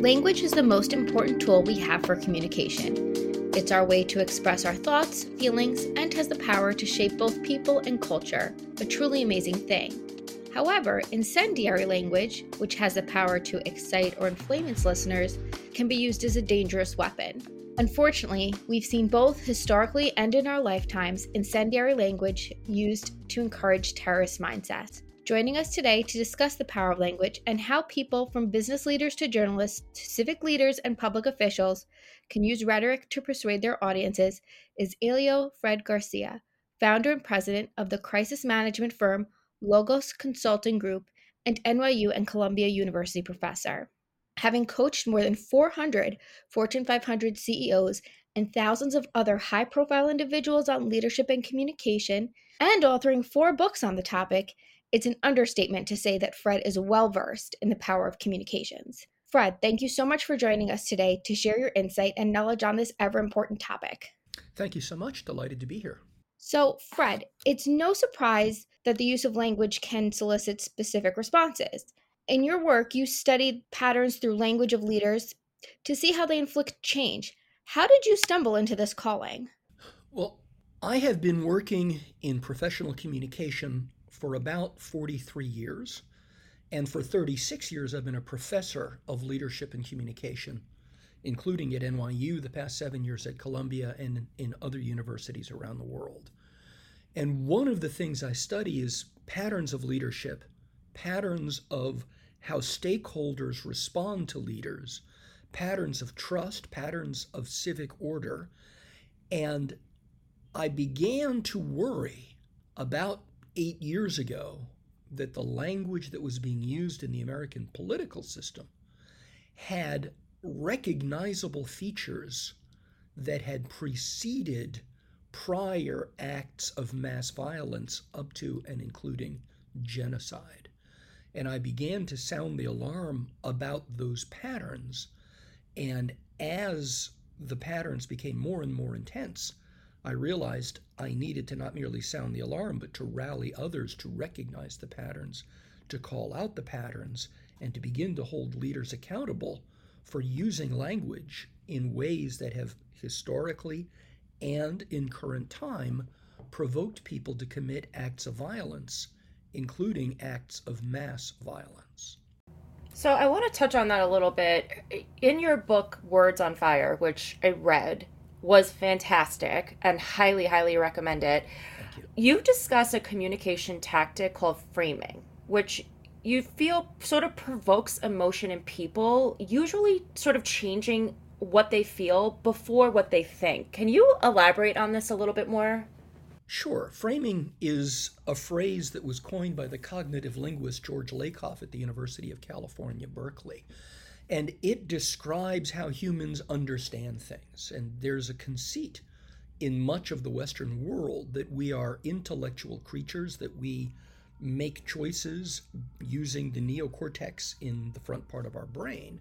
Language is the most important tool we have for communication. It's our way to express our thoughts, feelings, and has the power to shape both people and culture, a truly amazing thing. However, incendiary language, which has the power to excite or inflame its listeners, can be used as a dangerous weapon. Unfortunately, we've seen both historically and in our lifetimes incendiary language used to encourage terrorist mindsets. Joining us today to discuss the power of language and how people from business leaders to journalists to civic leaders and public officials can use rhetoric to persuade their audiences is Helio Fred Garcia, founder and president of the crisis management firm Logos Consulting Group and NYU and Columbia University professor. Having coached more than 400 Fortune 500 CEOs and thousands of other high profile individuals on leadership and communication, and authoring four books on the topic, it's an understatement to say that Fred is well versed in the power of communications. Fred, thank you so much for joining us today to share your insight and knowledge on this ever important topic. Thank you so much. Delighted to be here. So, Fred, it's no surprise that the use of language can solicit specific responses. In your work, you studied patterns through language of leaders to see how they inflict change. How did you stumble into this calling? Well, I have been working in professional communication for about 43 years. And for 36 years, I've been a professor of leadership and communication, including at NYU, the past seven years at Columbia, and in other universities around the world. And one of the things I study is patterns of leadership, patterns of how stakeholders respond to leaders, patterns of trust, patterns of civic order. And I began to worry about eight years ago that the language that was being used in the American political system had recognizable features that had preceded prior acts of mass violence up to and including genocide. And I began to sound the alarm about those patterns. And as the patterns became more and more intense, I realized I needed to not merely sound the alarm, but to rally others to recognize the patterns, to call out the patterns, and to begin to hold leaders accountable for using language in ways that have historically and in current time provoked people to commit acts of violence, including acts of mass violence. So, I want to touch on that a little bit. In your book, Words on Fire, which I read, was fantastic and highly, highly recommend it. You. you discuss a communication tactic called framing, which you feel sort of provokes emotion in people, usually sort of changing what they feel before what they think. Can you elaborate on this a little bit more? Sure. Framing is a phrase that was coined by the cognitive linguist George Lakoff at the University of California, Berkeley. And it describes how humans understand things. And there's a conceit in much of the Western world that we are intellectual creatures, that we make choices using the neocortex in the front part of our brain.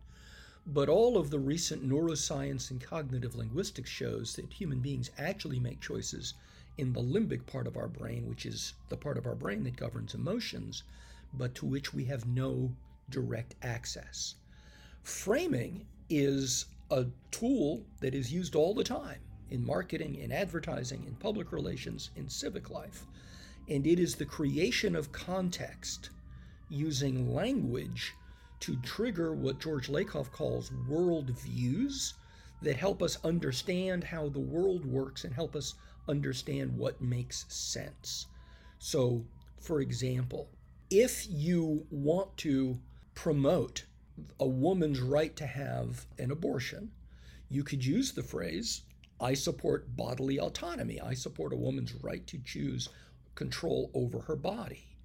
But all of the recent neuroscience and cognitive linguistics shows that human beings actually make choices in the limbic part of our brain, which is the part of our brain that governs emotions, but to which we have no direct access. Framing is a tool that is used all the time in marketing, in advertising, in public relations, in civic life. And it is the creation of context using language to trigger what George Lakoff calls world views that help us understand how the world works and help us understand what makes sense. So, for example, if you want to promote a woman's right to have an abortion, you could use the phrase, I support bodily autonomy. I support a woman's right to choose control over her body.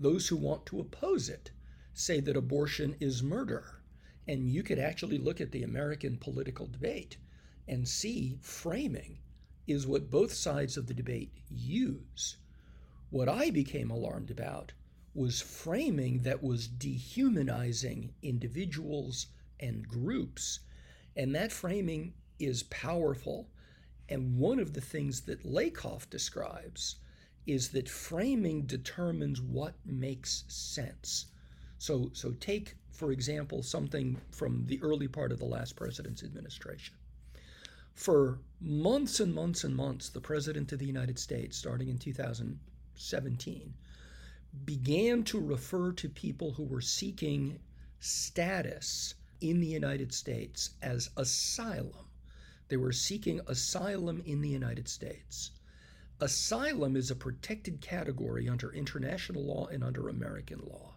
Those who want to oppose it say that abortion is murder. And you could actually look at the American political debate and see framing is what both sides of the debate use. What I became alarmed about was framing that was dehumanizing individuals and groups. And that framing is powerful. And one of the things that Lakoff describes is that framing determines what makes sense. So, so take for example, something from the early part of the last president's administration. For months and months and months, the President of the United States, starting in 2017, began to refer to people who were seeking status in the United States as asylum. They were seeking asylum in the United States. Asylum is a protected category under international law and under American law.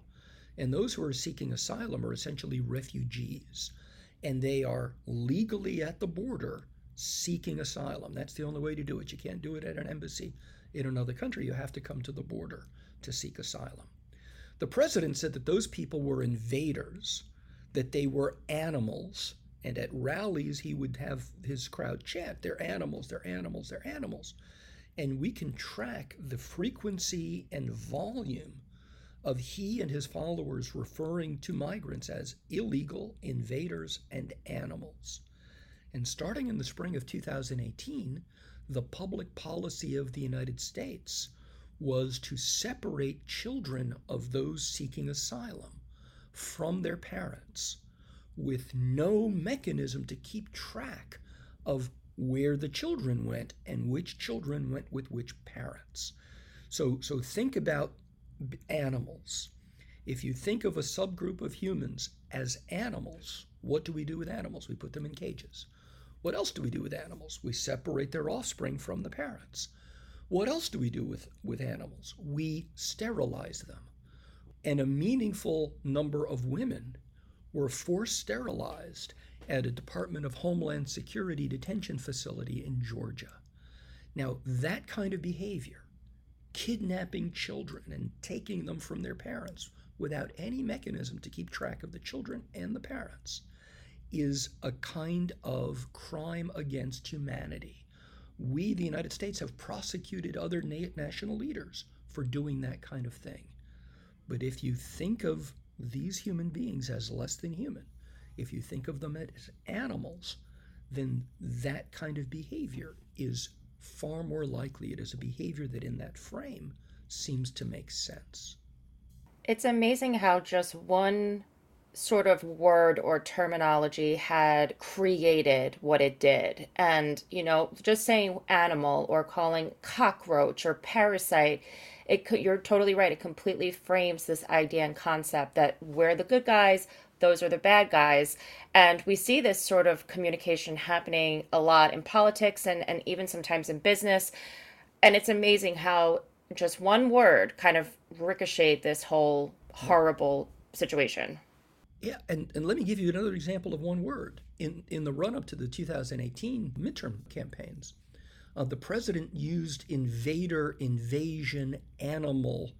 And those who are seeking asylum are essentially refugees. And they are legally at the border seeking asylum. That's the only way to do it. You can't do it at an embassy in another country. You have to come to the border to seek asylum. The president said that those people were invaders, that they were animals, and at rallies he would have his crowd chant, They're animals, they're animals, they're animals. And we can track the frequency and volume of he and his followers referring to migrants as illegal invaders and animals. And starting in the spring of 2018, the public policy of the United States was to separate children of those seeking asylum from their parents with no mechanism to keep track of where the children went and which children went with which parents. So, so think about animals. If you think of a subgroup of humans as animals, what do we do with animals? We put them in cages. What else do we do with animals? We separate their offspring from the parents. What else do we do with, with animals? We sterilize them. And a meaningful number of women were forced sterilized at a Department of Homeland Security detention facility in Georgia. Now, that kind of behavior, kidnapping children and taking them from their parents without any mechanism to keep track of the children and the parents, is a kind of crime against humanity. We, the United States, have prosecuted other na- national leaders for doing that kind of thing. But if you think of these human beings as less than human, if you think of them as animals, then that kind of behavior is far more likely. It is a behavior that, in that frame, seems to make sense. It's amazing how just one sort of word or terminology had created what it did. And, you know, just saying animal or calling cockroach or parasite, it could, you're totally right. It completely frames this idea and concept that we're the good guys, those are the bad guys. And we see this sort of communication happening a lot in politics and, and even sometimes in business. And it's amazing how just one word kind of ricocheted this whole horrible situation. Yeah, and, and let me give you another example of one word. In, in the run up to the 2018 midterm campaigns, uh, the president used invader, invasion, animal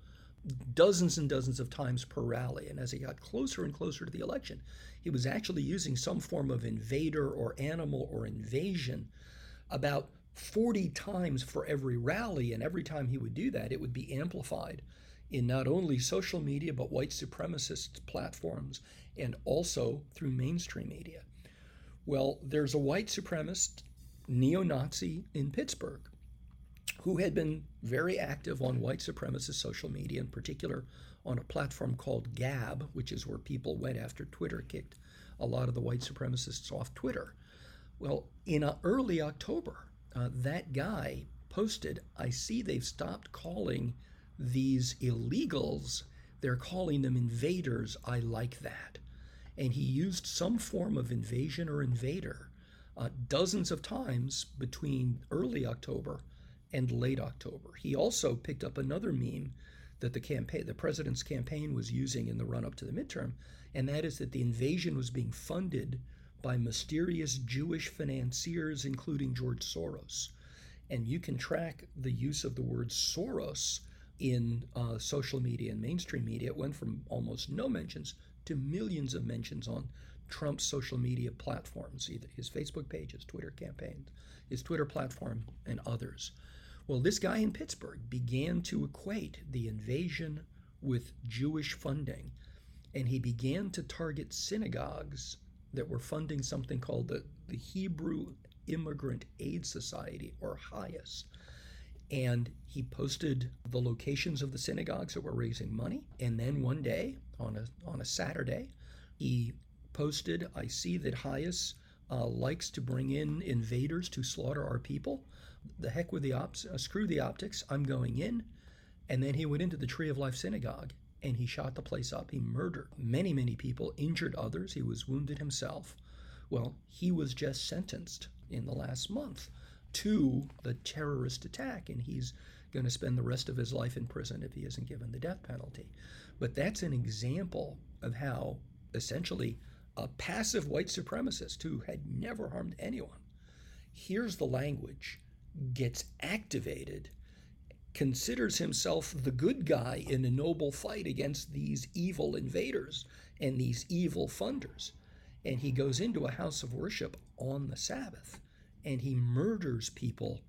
dozens and dozens of times per rally. And as he got closer and closer to the election, he was actually using some form of invader or animal or invasion about 40 times for every rally. And every time he would do that, it would be amplified in not only social media, but white supremacist platforms and also through mainstream media. Well, there's a white supremacist neo Nazi in Pittsburgh who had been very active on white supremacist social media, in particular on a platform called Gab, which is where people went after Twitter kicked a lot of the white supremacists off Twitter. Well, in uh, early October, uh, that guy posted, I see they've stopped calling these illegals, they're calling them invaders. I like that and he used some form of invasion or invader uh, dozens of times between early October and late October. He also picked up another meme that the campaign, the president's campaign was using in the run up to the midterm, and that is that the invasion was being funded by mysterious Jewish financiers, including George Soros. And you can track the use of the word Soros in uh, social media and mainstream media. It went from almost no mentions to millions of mentions on Trump's social media platforms, either his Facebook page, his Twitter campaign, his Twitter platform, and others. Well, this guy in Pittsburgh began to equate the invasion with Jewish funding, and he began to target synagogues that were funding something called the, the Hebrew Immigrant Aid Society, or HIAS. And he posted the locations of the synagogues that were raising money. And then one day, on a, on a Saturday, He posted, I see that HIAS uh, likes to bring in invaders to slaughter our people. The heck with the ops, uh, screw the optics, I'm going in. And then he went into the Tree of Life synagogue and he shot the place up. He murdered many, many people, injured others. He was wounded himself. Well, he was just sentenced in the last month to the terrorist attack, and he's going to spend the rest of his life in prison if he isn't given the death penalty. But that's an example of how essentially a passive white supremacist who had never harmed anyone hears the language, gets activated, considers himself the good guy in a noble fight against these evil invaders and these evil funders and he goes into a house of worship on the Sabbath and he murders people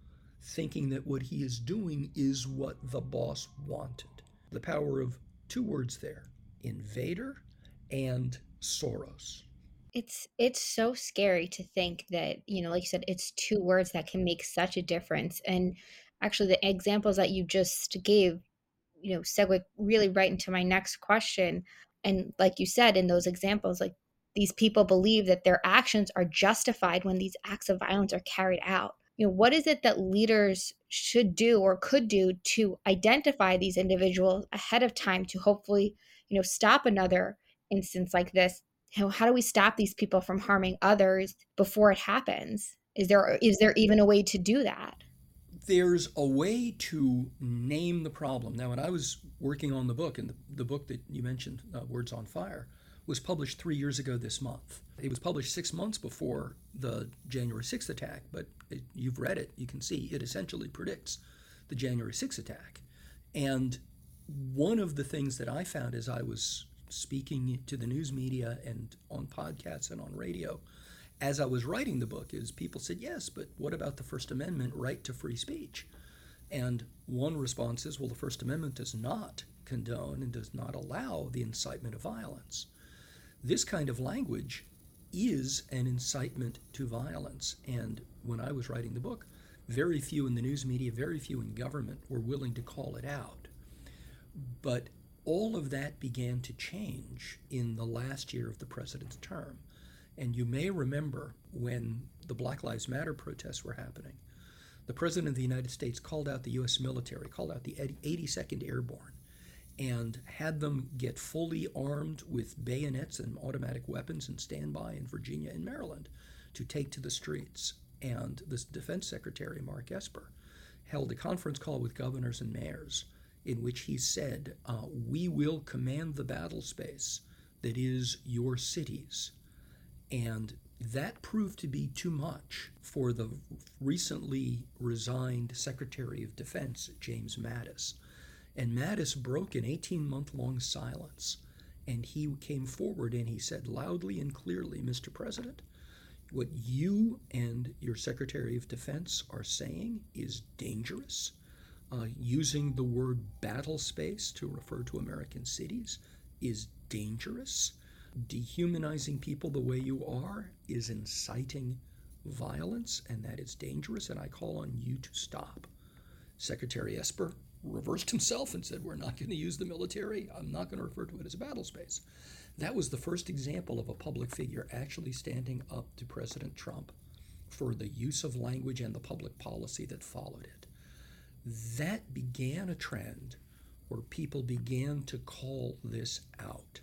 thinking that what he is doing is what the boss wanted. The power of two words there invader and Soros. It's it's so scary to think that, you know, like you said, it's two words that can make such a difference. And actually the examples that you just gave, you know, segue really right into my next question. And like you said, in those examples, like these people believe that their actions are justified when these acts of violence are carried out. You know what is it that leaders should do or could do to identify these individuals ahead of time to hopefully you know stop another instance like this? You know, how do we stop these people from harming others before it happens? Is there is there even a way to do that? There's a way to name the problem. Now when i was working on the book and the, the book that you mentioned uh, words on fire was published three years ago this month. It was published six months before the January 6th attack, but it, you've read it, you can see it essentially predicts the January 6th attack. And one of the things that I found as I was speaking to the news media and on podcasts and on radio as I was writing the book is people said, yes, but what about the First Amendment right to free speech? And one response is, well, the First Amendment does not condone and does not allow the incitement of violence. This kind of language is an incitement to violence. And when I was writing the book, very few in the news media, very few in government were willing to call it out. But all of that began to change in the last year of the president's term. And you may remember when the Black Lives Matter protests were happening, the President of the United States called out the U.S. military, called out the 82nd Airborne, and had them get fully armed with bayonets and automatic weapons and stand by in Virginia and Maryland to take to the streets. And the Defense Secretary, Mark Esper, held a conference call with governors and mayors in which he said, uh, We will command the battle space that is your cities. And that proved to be too much for the recently resigned Secretary of Defense, James Mattis and Mattis broke an 18 month long silence. And he came forward and he said loudly and clearly, Mr. President, what you and your Secretary of Defense are saying is dangerous. Uh, using the word battle space to refer to American cities is dangerous. Dehumanizing people the way you are is inciting violence, and that is dangerous, and I call on you to stop. Secretary Esper reversed himself and said, We're not going to use the military. I'm not going to refer to it as a battle space. That was the first example of a public figure actually standing up to President Trump for the use of language and the public policy that followed it. That began a trend where people began to call this out.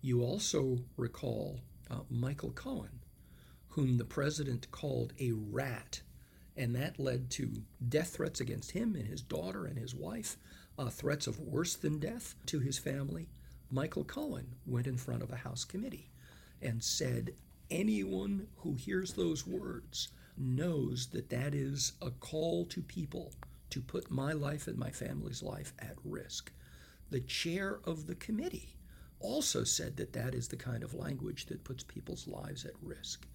You also recall uh, Michael Cohen, whom the president called a rat and that led to death threats against him and his daughter and his wife, uh, threats of worse than death to his family. Michael Cohen went in front of a House committee and said, Anyone who hears those words knows that that is a call to people to put my life and my family's life at risk. The chair of the committee also said that that is the kind of language that puts people's lives at risk.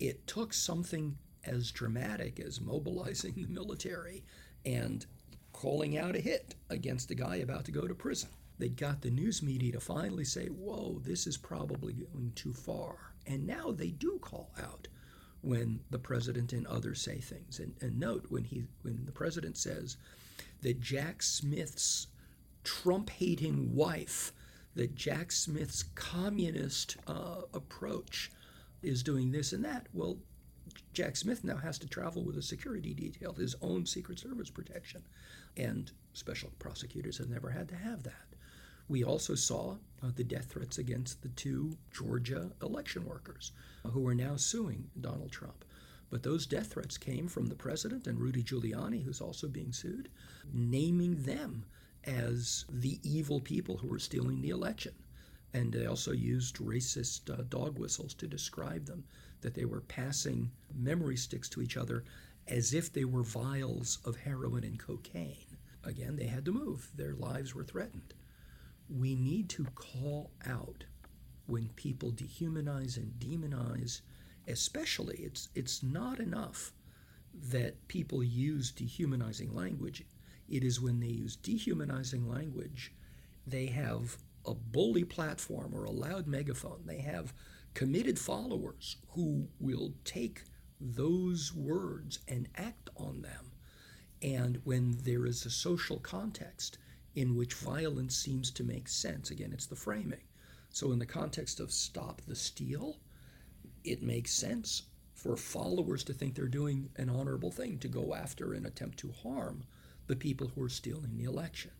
It took something as dramatic as mobilizing the military and calling out a hit against a guy about to go to prison. They got the news media to finally say, whoa, this is probably going too far. And now they do call out when the president and others say things. And, and note when he when the president says that Jack Smith's Trump hating wife that Jack Smith's communist uh, approach is doing this and that. Well, Jack Smith now has to travel with a security detail, his own Secret Service protection. And special prosecutors have never had to have that. We also saw uh, the death threats against the two Georgia election workers uh, who are now suing Donald Trump. But those death threats came from the president and Rudy Giuliani, who's also being sued, naming them as the evil people who were stealing the election. And they also used racist uh, dog whistles to describe them, that they were passing memory sticks to each other as if they were vials of heroin and cocaine. Again, they had to move, their lives were threatened. We need to call out when people dehumanize and demonize especially it's it's not enough that people use dehumanizing language it is when they use dehumanizing language they have a bully platform or a loud megaphone. They have committed followers who will take those words and act on them. And when there is a social context in which violence seems to make sense again it's the framing. So in the context of stop the steal it makes sense for followers to think they're doing an honorable thing to go after and attempt to harm the people who are stealing the election.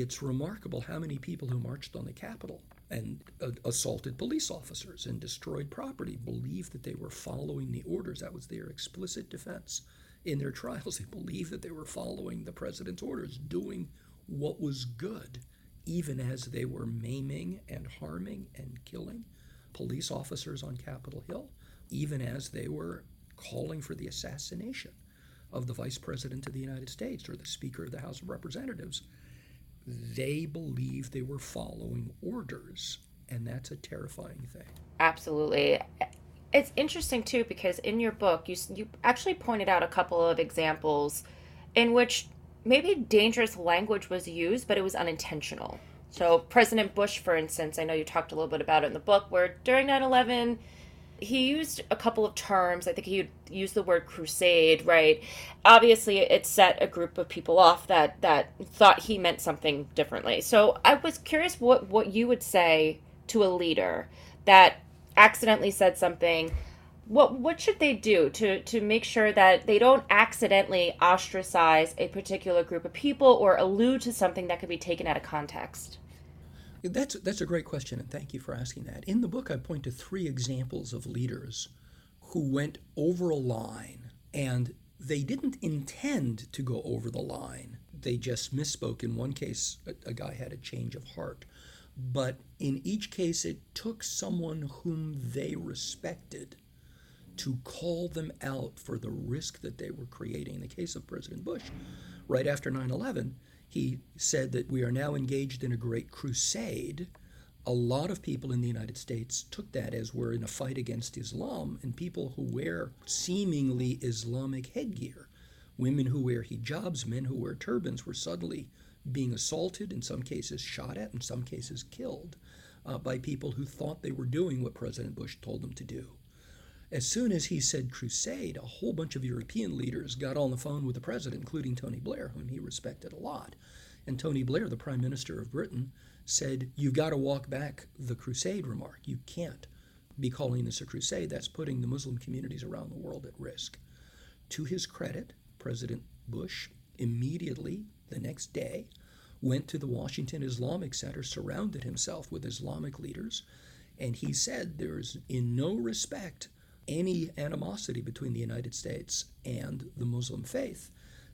It's remarkable how many people who marched on the Capitol and uh, assaulted police officers and destroyed property believed that they were following the orders. That was their explicit defense in their trials. They believed that they were following the president's orders, doing what was good, even as they were maiming and harming and killing police officers on Capitol Hill, even as they were calling for the assassination of the Vice President of the United States or the Speaker of the House of Representatives. They believed they were following orders, and that's a terrifying thing. Absolutely. It's interesting too because in your book you you actually pointed out a couple of examples in which maybe dangerous language was used but it was unintentional. So, President Bush, for instance, I know you talked a little bit about it in the book, where during 9 11, he used a couple of terms. I think he used the word crusade, right? Obviously, it set a group of people off that, that thought he meant something differently. So, I was curious what, what you would say to a leader that accidentally said something what what should they do to to make sure that they don't accidentally ostracize a particular group of people or allude to something that could be taken out of context? That's that's a great question, and thank you for asking that. In the book, I point to three examples of leaders who went over a line, and they didn't intend to go over the line. They just misspoke. In one case, a, a guy had a change of heart, but in each case, it took someone whom they respected to call them out for the risk that they were creating. In the case of President Bush, right after 9 11, he said that we are now engaged in a great crusade. A lot of people in the United States took that as we're in a fight against Islam, and people who wear seemingly Islamic headgear, women who wear hijabs, men who wear turbans, were suddenly being assaulted, in some cases shot at, in some cases killed, uh, by people who thought they were doing what President Bush told them to do. As soon as he said crusade, a whole bunch of European leaders got on the phone with the president, including Tony Blair, whom he respected a lot. And Tony Blair, the prime minister of Britain, said, You've got to walk back the crusade remark. You can't be calling this a crusade. That's putting the Muslim communities around the world at risk. To his credit, President Bush immediately, the next day, went to the Washington Islamic Center, surrounded himself with Islamic leaders, and he said there is in no respect any animosity between the United States and the Muslim faith.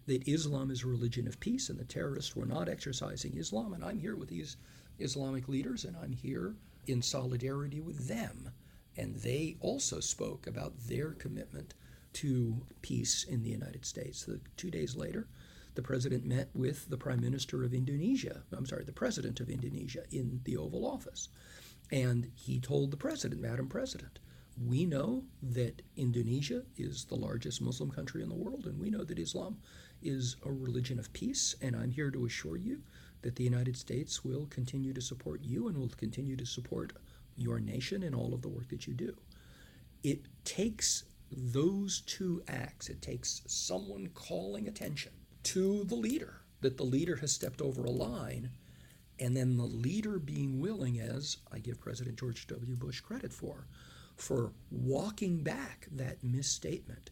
That Islam is a religion of peace and the terrorists were not exercising Islam. And I'm here with these Islamic leaders and I'm here in solidarity with them. And they also spoke about their commitment to peace in the United States. Two days later, the president met with the prime minister of Indonesia, I'm sorry, the president of Indonesia in the Oval Office. And he told the president, Madam President, we know that Indonesia is the largest Muslim country in the world, and we know that Islam is a religion of peace. And I'm here to assure you that the United States will continue to support you and will continue to support your nation in all of the work that you do. It takes those two acts, it takes someone calling attention to the leader that the leader has stepped over a line and then the leader being willing, as I give President George W. Bush credit for, for walking back that misstatement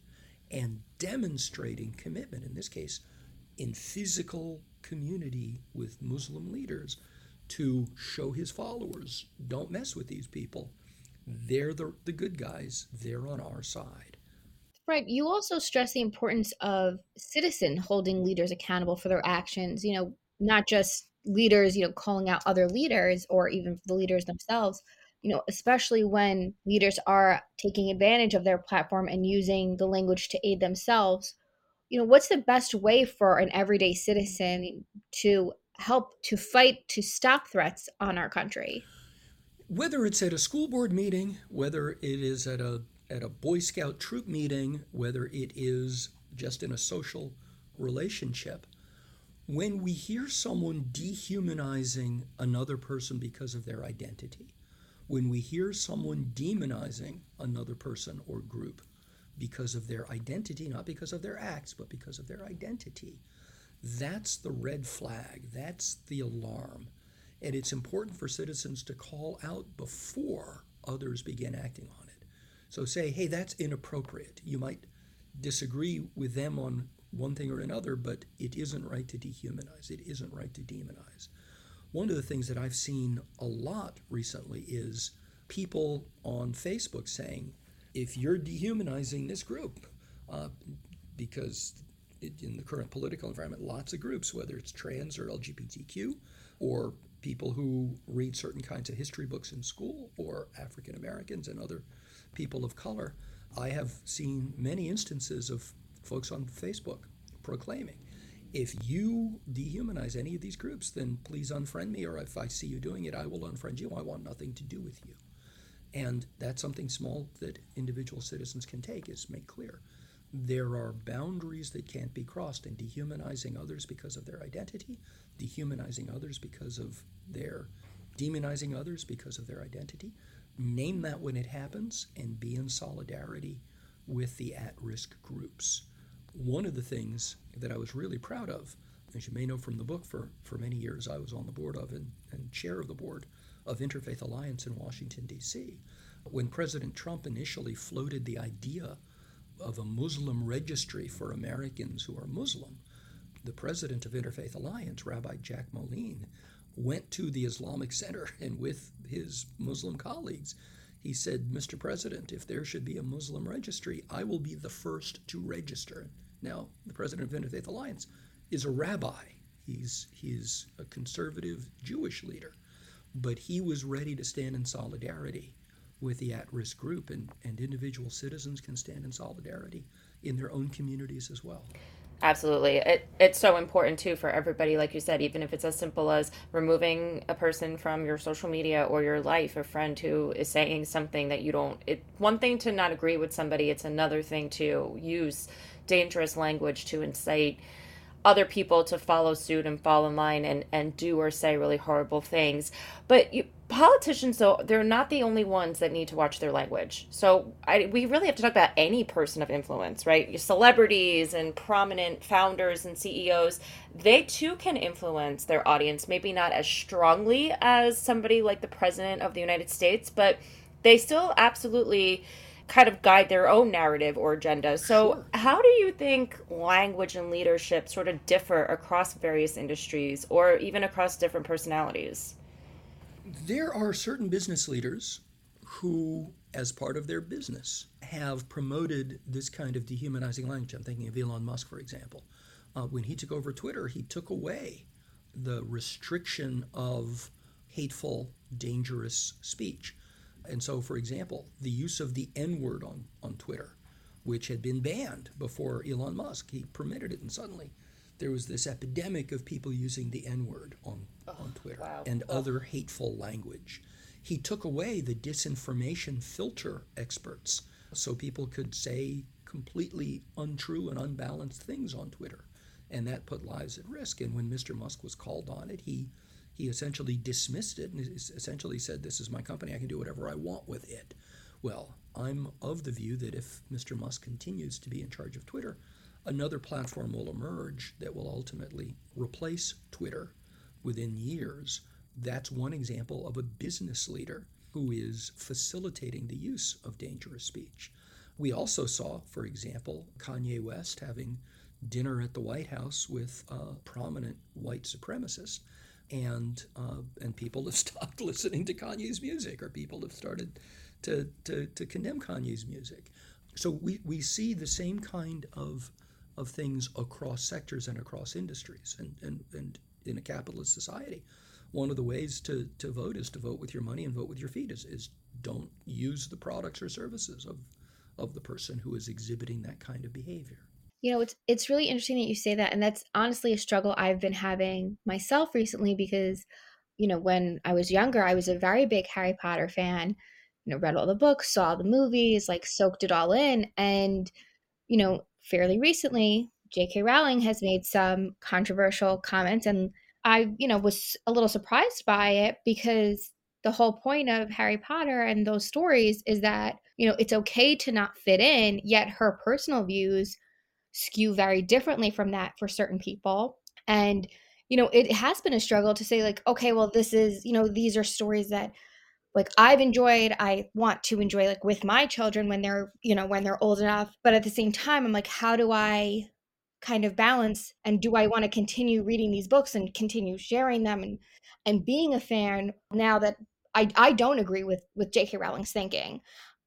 and demonstrating commitment, in this case, in physical community with Muslim leaders to show his followers don't mess with these people. They're the, the good guys, they're on our side. Right. You also stress the importance of citizen holding leaders accountable for their actions, you know, not just leaders, you know, calling out other leaders or even the leaders themselves, you know, especially when leaders are taking advantage of their platform and using the language to aid themselves. You know, what's the best way for an everyday citizen to help to fight to stop threats on our country? Whether it's at a school board meeting, whether it is at a at a Boy Scout troop meeting, whether it is just in a social relationship, when we hear someone dehumanizing another person because of their identity, when we hear someone demonizing another person or group because of their identity, not because of their acts, but because of their identity, that's the red flag, that's the alarm. And it's important for citizens to call out before others begin acting on it. So say, hey, that's inappropriate. You might disagree with them on one thing or another, but it isn't right to dehumanize. It isn't right to demonize. One of the things that I've seen a lot recently is people on Facebook saying, if you're dehumanizing this group, uh, because it, in the current political environment, lots of groups, whether it's trans or LGBTQ, or people who read certain kinds of history books in school, or African Americans and other people of color, I have seen many instances of folks on Facebook proclaiming. If you dehumanize any of these groups, then please unfriend me, or if I see you doing it, I will unfriend you. I want nothing to do with you. And that's something small that individual citizens can take is make clear. There are boundaries that can't be crossed, and dehumanizing others because of their identity, dehumanizing others because of their demonizing others because of their identity. Name that when it happens and be in solidarity with the at risk groups. One of the things that I was really proud of, as you may know from the book, for, for many years I was on the board of and, and chair of the board of Interfaith Alliance in Washington, D.C. When President Trump initially floated the idea of a Muslim registry for Americans who are Muslim, the president of Interfaith Alliance, Rabbi Jack Moline, went to the Islamic Center and with his Muslim colleagues he said, Mr. President, if there should be a Muslim registry, I will be the first to register. Now, the president of the Interfaith Alliance is a rabbi. He's, he's a conservative Jewish leader. But he was ready to stand in solidarity with the at risk group, and, and individual citizens can stand in solidarity in their own communities as well. Absolutely. It, it's so important too for everybody, like you said, even if it's as simple as removing a person from your social media or your life, a friend who is saying something that you don't. It one thing to not agree with somebody, it's another thing to use dangerous language to incite other people to follow suit and fall in line and, and do or say really horrible things. But you, politicians, though, they're not the only ones that need to watch their language. So I, we really have to talk about any person of influence, right? Celebrities and prominent founders and CEOs, they too can influence their audience, maybe not as strongly as somebody like the president of the United States, but they still absolutely kind of guide their own narrative or agenda. So, sure. how do you think language and leadership sort of differ across various industries or even across different personalities? There are certain business leaders who, as part of their business, have promoted this kind of dehumanizing language. I'm thinking of Elon Musk, for example. Uh, when he took over Twitter, he took away the restriction of hateful, dangerous speech. And so, for example, the use of the N word on, on Twitter, which had been banned before Elon Musk, he permitted it, and suddenly there was this epidemic of people using the N word on, oh, on Twitter wow. and oh. other hateful language. He took away the disinformation filter experts so people could say completely untrue and unbalanced things on Twitter. And that put lives at risk. And when Mr. Musk was called on it, he he essentially dismissed it and essentially said, This is my company, I can do whatever I want with it. Well, I'm of the view that if Mr. Musk continues to be in charge of Twitter, another platform will emerge that will ultimately replace Twitter within years, that's one example of a business leader who is facilitating the use of dangerous speech. We also saw, for example, Kanye West having dinner at the White House with a prominent white supremacist, and uh, and people have stopped listening to Kanye's music, or people have started to, to, to condemn Kanye's music. So we, we see the same kind of of things across sectors and across industries and, and, and in a capitalist society. One of the ways to, to vote is to vote with your money and vote with your feet is, is don't use the products or services of, of the person who is exhibiting that kind of behavior. You know, it's it's really interesting that you say that, and that's honestly a struggle I've been having myself recently because, you know, when I was younger, I was a very big Harry Potter fan. You know, read all the books, saw all the movies, like soaked it all in, and you know, fairly recently, J.K. Rowling has made some controversial comments, and I, you know, was a little surprised by it because the whole point of Harry Potter and those stories is that, you know, it's okay to not fit in, yet her personal views skew very differently from that for certain people. And, you know, it has been a struggle to say, like, okay, well, this is, you know, these are stories that like I've enjoyed, I want to enjoy like with my children when they're, you know, when they're old enough. But at the same time, I'm like, how do I kind of balance and do I want to continue reading these books and continue sharing them and and being a fan now that I I don't agree with with J.K. Rowling's thinking.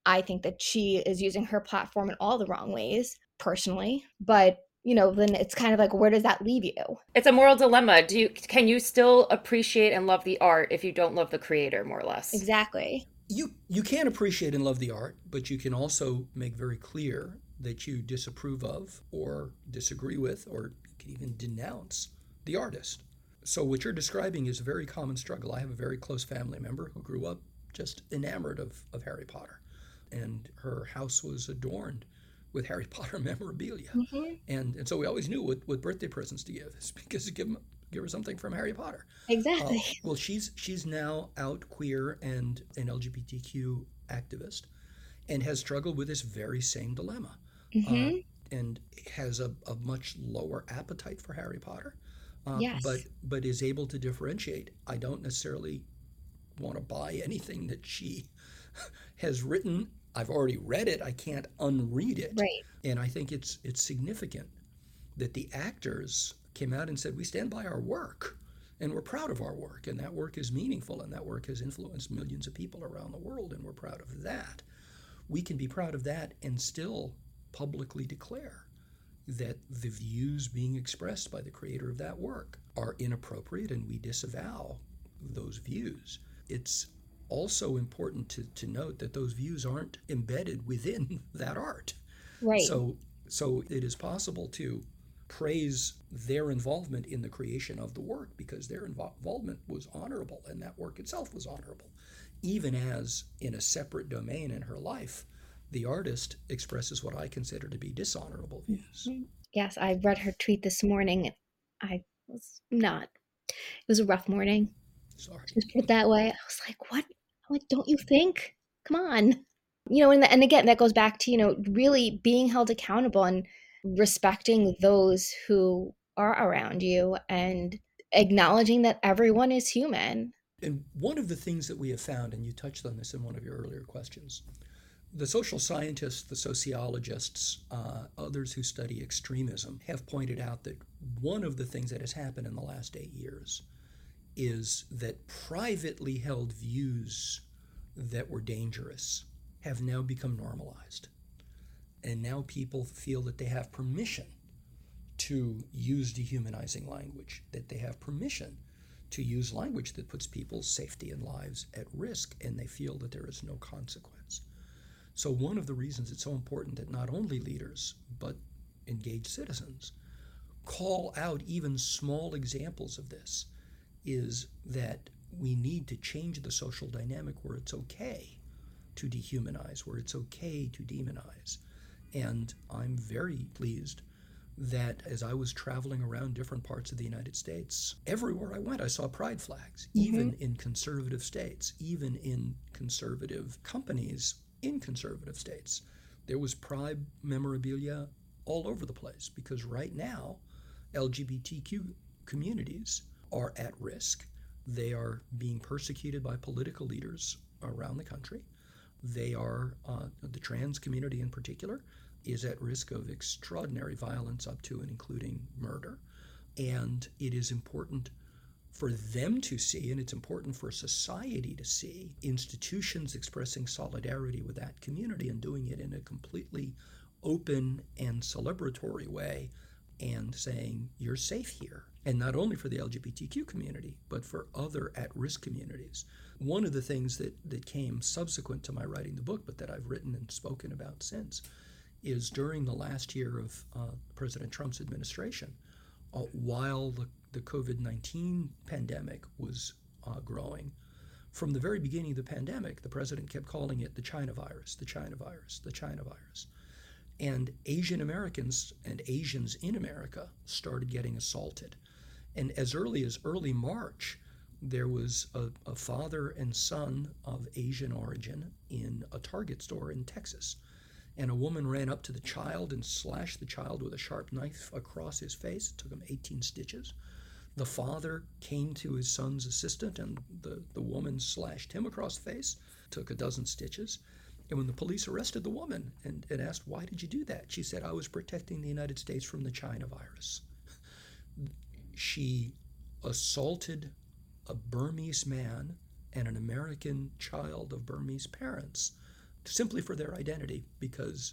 I think that she is using her platform in all the wrong ways personally, but you know, then it's kind of like where does that leave you? It's a moral dilemma. Do you can you still appreciate and love the art if you don't love the creator more or less? Exactly. You you can appreciate and love the art, but you can also make very clear that you disapprove of or disagree with or can even denounce the artist. So what you're describing is a very common struggle. I have a very close family member who grew up just enamored of, of Harry Potter. And her house was adorned with Harry Potter memorabilia. Mm-hmm. And and so we always knew what, what birthday presents to give, because give them give her something from Harry Potter. Exactly. Uh, well, she's she's now out queer and an LGBTQ activist, and has struggled with this very same dilemma, mm-hmm. uh, and has a, a much lower appetite for Harry Potter. Uh, yes. But but is able to differentiate. I don't necessarily want to buy anything that she has written I've already read it. I can't unread it. Right. And I think it's it's significant that the actors came out and said we stand by our work and we're proud of our work and that work is meaningful and that work has influenced millions of people around the world and we're proud of that. We can be proud of that and still publicly declare that the views being expressed by the creator of that work are inappropriate and we disavow those views. It's also important to, to note that those views aren't embedded within that art. Right. So so it is possible to praise their involvement in the creation of the work because their involvement was honorable and that work itself was honorable. Even as in a separate domain in her life, the artist expresses what I consider to be dishonorable views. Mm-hmm. Yes, I read her tweet this morning. I was not. It was a rough morning. Sorry. Just put it that way. I was like, what? I'm like, don't you think? Come on. You know, and, and again, that goes back to, you know, really being held accountable and respecting those who are around you and acknowledging that everyone is human. And one of the things that we have found, and you touched on this in one of your earlier questions, the social scientists, the sociologists, uh, others who study extremism have pointed out that one of the things that has happened in the last eight years is that privately held views that were dangerous have now become normalized. And now people feel that they have permission to use dehumanizing language, that they have permission to use language that puts people's safety and lives at risk, and they feel that there is no consequence. So, one of the reasons it's so important that not only leaders, but engaged citizens call out even small examples of this is that we need to change the social dynamic where it's okay to dehumanize, where it's okay to demonize. And I'm very pleased that as I was traveling around different parts of the United States, everywhere I went, I saw pride flags, mm-hmm. even in conservative states, even in conservative companies in conservative states. There was pride memorabilia all over the place because right now, LGBTQ communities are at risk They are being persecuted by political leaders around the country. They are, uh, the trans community in particular, is at risk of extraordinary violence up to and including murder. And it is important for them to see, and it's important for society to see, institutions expressing solidarity with that community and doing it in a completely open and celebratory way and saying, you're safe here. And not only for the LGBTQ community, but for other at risk communities. One of the things that, that came subsequent to my writing the book, but that I've written and spoken about since, is during the last year of uh, President Trump's administration, uh, while the, the COVID 19 pandemic was uh, growing, from the very beginning of the pandemic, the president kept calling it the China virus, the China virus, the China virus. And Asian Americans and Asians in America started getting assaulted. And as early as early March, there was a, a, father and son of Asian origin in a Target store in Texas. And a woman ran up to the child and slashed the child with a sharp knife across his face. It took him 18 stitches. The father came to his son's assistant, and the, the woman slashed him across the face, took a dozen stitches. And when the police arrested the woman and, and asked, Why did you do that? She said, I was protecting the United States from the China virus. She assaulted a Burmese man and an American child of Burmese parents simply for their identity because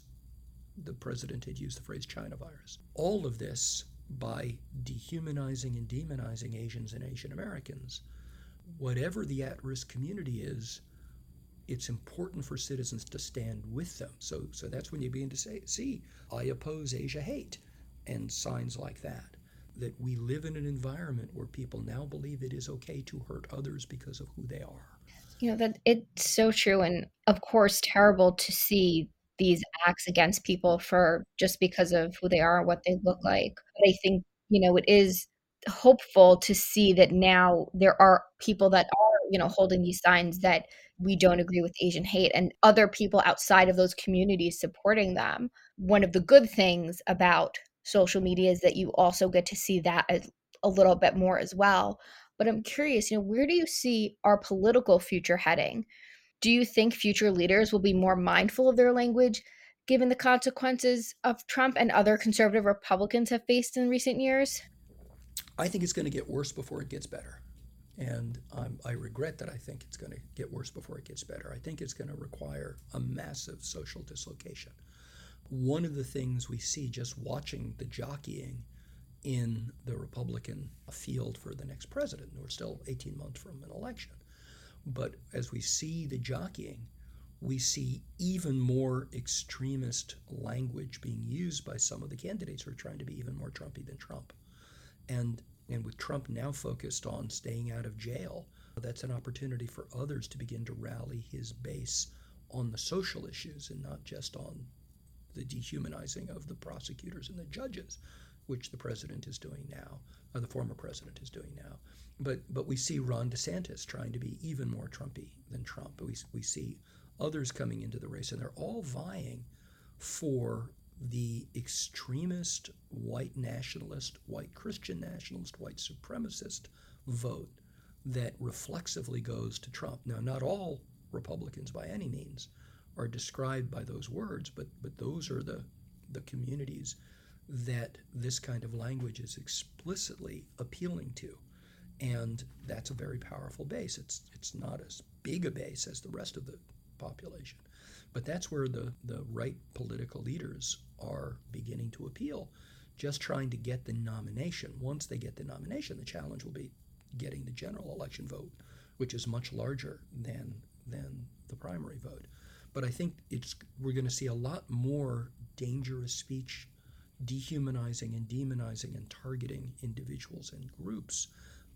the president had used the phrase China virus. All of this by dehumanizing and demonizing Asians and Asian Americans. Whatever the at risk community is, it's important for citizens to stand with them. So, so that's when you begin to say, see, I oppose Asia hate, and signs like that. That we live in an environment where people now believe it is okay to hurt others because of who they are. You know, that it's so true. And of course, terrible to see these acts against people for just because of who they are what they look like. But I think, you know, it is hopeful to see that now there are people that are, you know, holding these signs that we don't agree with Asian hate and other people outside of those communities supporting them. One of the good things about social media is that you also get to see that a little bit more as well. But I'm curious, you know, where do you see our political future heading? Do you think future leaders will be more mindful of their language given the consequences of Trump and other conservative Republicans have faced in recent years? I think it's going to get worse before it gets better. And um, I regret that I think it's going to get worse before it gets better. I think it's going to require a massive social dislocation. One of the things we see just watching the jockeying in the Republican field for the next president, we're still 18 months from an election. But as we see the jockeying, we see even more extremist language being used by some of the candidates who are trying to be even more Trumpy than Trump. And and with Trump now focused on staying out of jail, that's an opportunity for others to begin to rally his base on the social issues and not just on the dehumanizing of the prosecutors and the judges, which the president is doing now, or the former president is doing now. But but we see Ron DeSantis trying to be even more Trumpy than Trump. We we see others coming into the race, and they're all vying for the extremist white nationalist, white Christian nationalist, white supremacist vote that reflexively goes to Trump. Now, not all Republicans by any means are described by those words, but, but those are the, the communities that this kind of language is explicitly appealing to. And that's a very powerful base. It's, it's not as big a base as the rest of the population. But that's where the, the right political leaders are beginning to appeal, just trying to get the nomination. Once they get the nomination, the challenge will be getting the general election vote, which is much larger than, than the primary vote. But I think it's, we're going to see a lot more dangerous speech, dehumanizing and demonizing and targeting individuals and groups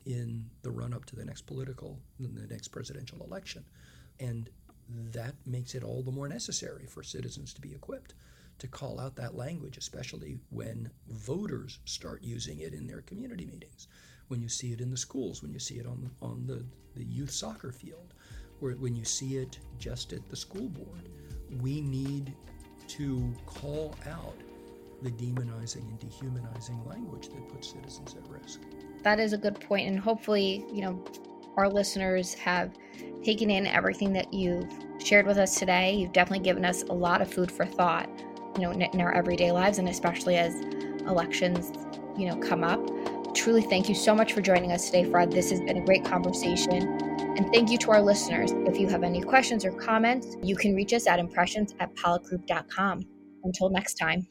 in the run up to the next political, the next presidential election. And that makes it all the more necessary for citizens to be equipped to call out that language, especially when voters start using it in their community meetings, when you see it in the schools, when you see it on, on the, the youth soccer field, or when you see it just at the school board. We need to call out the demonizing and dehumanizing language that puts citizens at risk. That is a good point, and hopefully, you know, our listeners have taken in everything that you've shared with us today. You've definitely given us a lot of food for thought, you know, in, in our everyday lives and especially as elections, you know, come up. Truly thank you so much for joining us today, Fred. This has been a great conversation. And thank you to our listeners. If you have any questions or comments, you can reach us at impressions at pollackgroup.com. Until next time.